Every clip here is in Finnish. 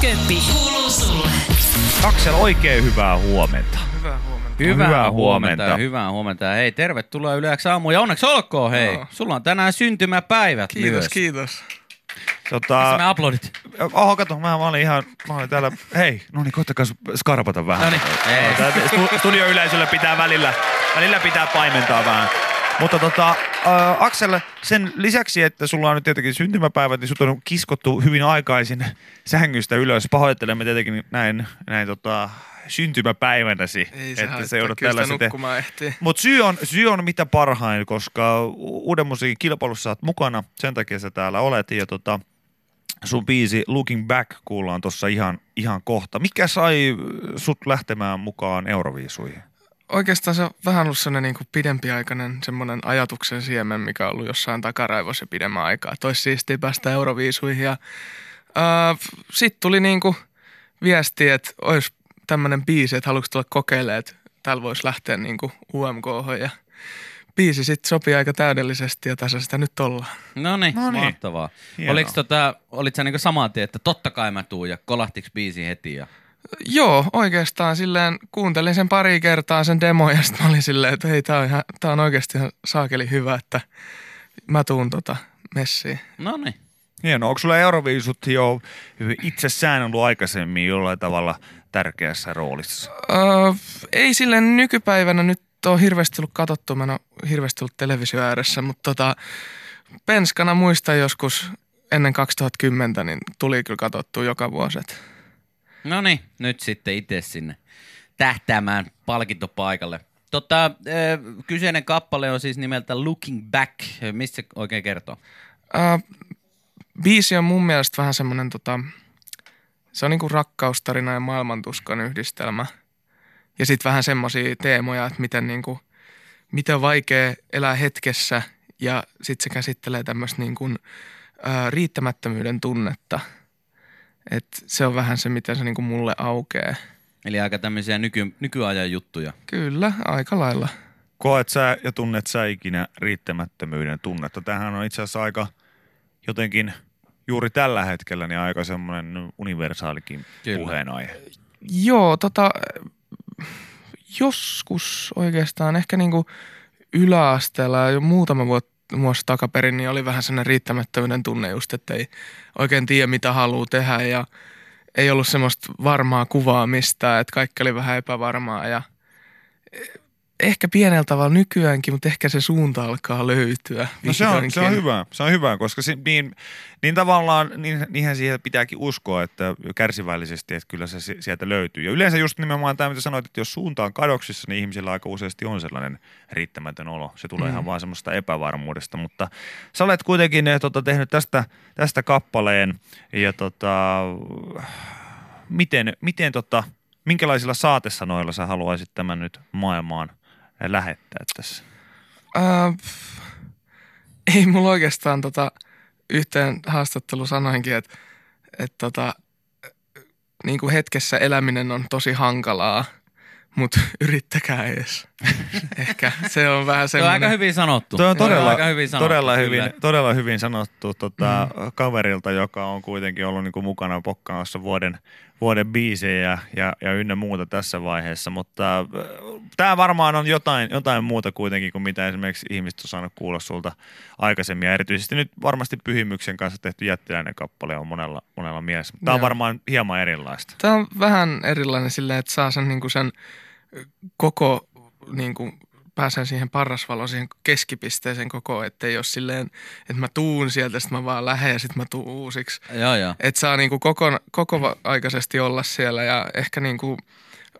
Köppi, kuuluu sulle. Aksel, oikein hyvää huomenta. Hyvää huomenta. Hyvää, Hyvää huomenta. huomenta. Hyvää huomenta. Hei, tervetuloa Yleäksi aamuun ja onneksi olkoon, hei. Joo. Sulla on tänään syntymäpäivät Kiitos, myös. kiitos. Tota, Missä me aplodit? oho, kato, mä, mä olin ihan, mä olin täällä, hei, no niin, koittakaa skarpata vähän. Noniin. Ei. Tää stu- Studioyleisöllä pitää välillä, välillä pitää paimentaa vähän. Mutta tota, äh, Aksel, sen lisäksi, että sulla on nyt tietenkin syntymäpäivät, niin sut on kiskottu hyvin aikaisin sängystä ylös. Pahoittelemme tietenkin näin, näin tota, syntymäpäivänäsi, Ei se että se joudut tällaisen te-. Mutta syy on, syy on mitä parhain, koska uuden musiikin kilpailussa oot mukana, sen takia sä täällä olet. Ja tota, sun biisi Looking Back kuullaan tuossa ihan, ihan kohta. Mikä sai sut lähtemään mukaan Euroviisuihin? Oikeastaan se on vähän ollut sellainen niin pidempiaikainen semmoinen ajatuksen siemen, mikä on ollut jossain takaraivossa pidemmän aikaa. Olisi siistiä päästä Euroviisuihin. Ja, Sitten tuli niin kuin viesti, että olisi tämmöinen biisi, että haluatko tulla kokeilemaan, että täällä voisi lähteä niin kuin UMK. Ja biisi sitten sopii aika täydellisesti ja tässä sitä nyt ollaan. No niin, Noniin. mahtavaa. Hienoa. Oliko tota, olit sä niinku saman tien, että totta kai mä tuun ja kolahtiks biisi heti ja... Joo, oikeastaan silleen kuuntelin sen pari kertaa sen demo ja sitten mä olin silleen, että hei, tää on, ihan, tää on oikeasti ihan saakeli hyvä, että mä tuun tota messiin. No niin. Hienoa. Onko sulla Euroviisut jo itsessään ollut aikaisemmin jollain tavalla tärkeässä roolissa? Öö, ei silleen nykypäivänä nyt ole hirveästi ollut katsottu, mä en ole hirveästi ollut televisio ääressä, mutta tota, penskana muistan joskus ennen 2010, niin tuli kyllä katsottu joka vuosi. et No niin, nyt sitten itse sinne tähtäämään palkintopaikalle. Tota, äh, kyseinen kappale on siis nimeltä Looking Back. Mistä se oikein kertoo? Öö, biisi on mun mielestä vähän semmoinen, tota, se on niinku rakkaustarina ja maailmantuskan yhdistelmä. Ja sitten vähän semmoisia teemoja, että miten, niinku, miten vaikea elää hetkessä ja sitten se käsittelee tämmöistä niinku, riittämättömyyden tunnetta. Et se on vähän se, mitä se niinku mulle aukeaa. Eli aika tämmöisiä nyky, nykyajan juttuja. Kyllä, aika lailla. Koet sä ja tunnet sä ikinä riittämättömyyden tunnetta? Tämähän on itse asiassa aika jotenkin juuri tällä hetkellä niin aika semmoinen universaalikin Kyllä. puheenaihe. Joo, tota, joskus oikeastaan ehkä niinku yläasteella ja jo muutama vuotta vuosi takaperin, niin oli vähän sellainen riittämättömyyden tunne just, että ei oikein tiedä mitä haluaa tehdä ja ei ollut semmoista varmaa kuvaa mistään, että kaikki oli vähän epävarmaa ja ehkä pienellä tavalla nykyäänkin, mutta ehkä se suunta alkaa löytyä. No se on, se on hyvä, se on hyvä, koska se, niin, niin tavallaan niin, niinhän siihen pitääkin uskoa, että kärsivällisesti, että kyllä se si- sieltä löytyy. Ja yleensä just nimenomaan tämä, mitä sanoit, että jos suunta on kadoksissa, niin ihmisillä aika useasti on sellainen riittämätön olo. Se tulee mm. ihan vaan semmoista epävarmuudesta, mutta sä olet kuitenkin eh, tota, tehnyt tästä, tästä kappaleen ja tota, miten, miten tota, minkälaisilla saatesanoilla sä haluaisit tämän nyt maailmaan lähettää tässä? Ää, pff, ei mulla oikeastaan tota, yhteen haastattelu sanoinkin, että et tota, niin kuin hetkessä eläminen on tosi hankalaa, mutta yrittäkää edes. Ehkä se on vähän Se on semmoinen. aika hyvin sanottu. Tuo on todella, aika hyvin sanottu, todella, kyllä. hyvin, todella hyvin sanottu tota, mm. kaverilta, joka on kuitenkin ollut niin kuin mukana pokkaamassa vuoden, vuoden biisejä ja, ja, ja ynnä muuta tässä vaiheessa, mutta tämä varmaan on jotain, jotain muuta kuitenkin kuin mitä esimerkiksi ihmiset on saanut kuulla sulta aikaisemmin ja erityisesti nyt varmasti Pyhimyksen kanssa tehty jättiläinen kappale on monella, monella mielessä. Tämä on varmaan hieman erilaista. Tämä on vähän erilainen silleen, että saa sen, niin kuin sen koko, niin kuin, pääsen siihen parrasvaloon, siihen keskipisteeseen koko, ettei ole silleen, että mä tuun sieltä, sitten mä vaan lähden ja sitten mä tuun uusiksi. Joo, joo. Että saa niinku koko, koko aikaisesti olla siellä ja ehkä niinku,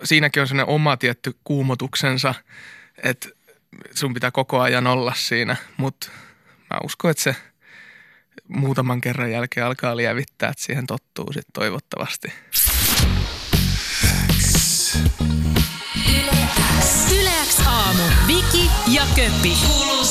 siinäkin on sellainen oma tietty kuumotuksensa, että sun pitää koko ajan olla siinä, mutta mä uskon, että se muutaman kerran jälkeen alkaa lievittää, että siihen tottuu sitten toivottavasti. Yleäks aamu. Viki ja Köppi. Kuuluu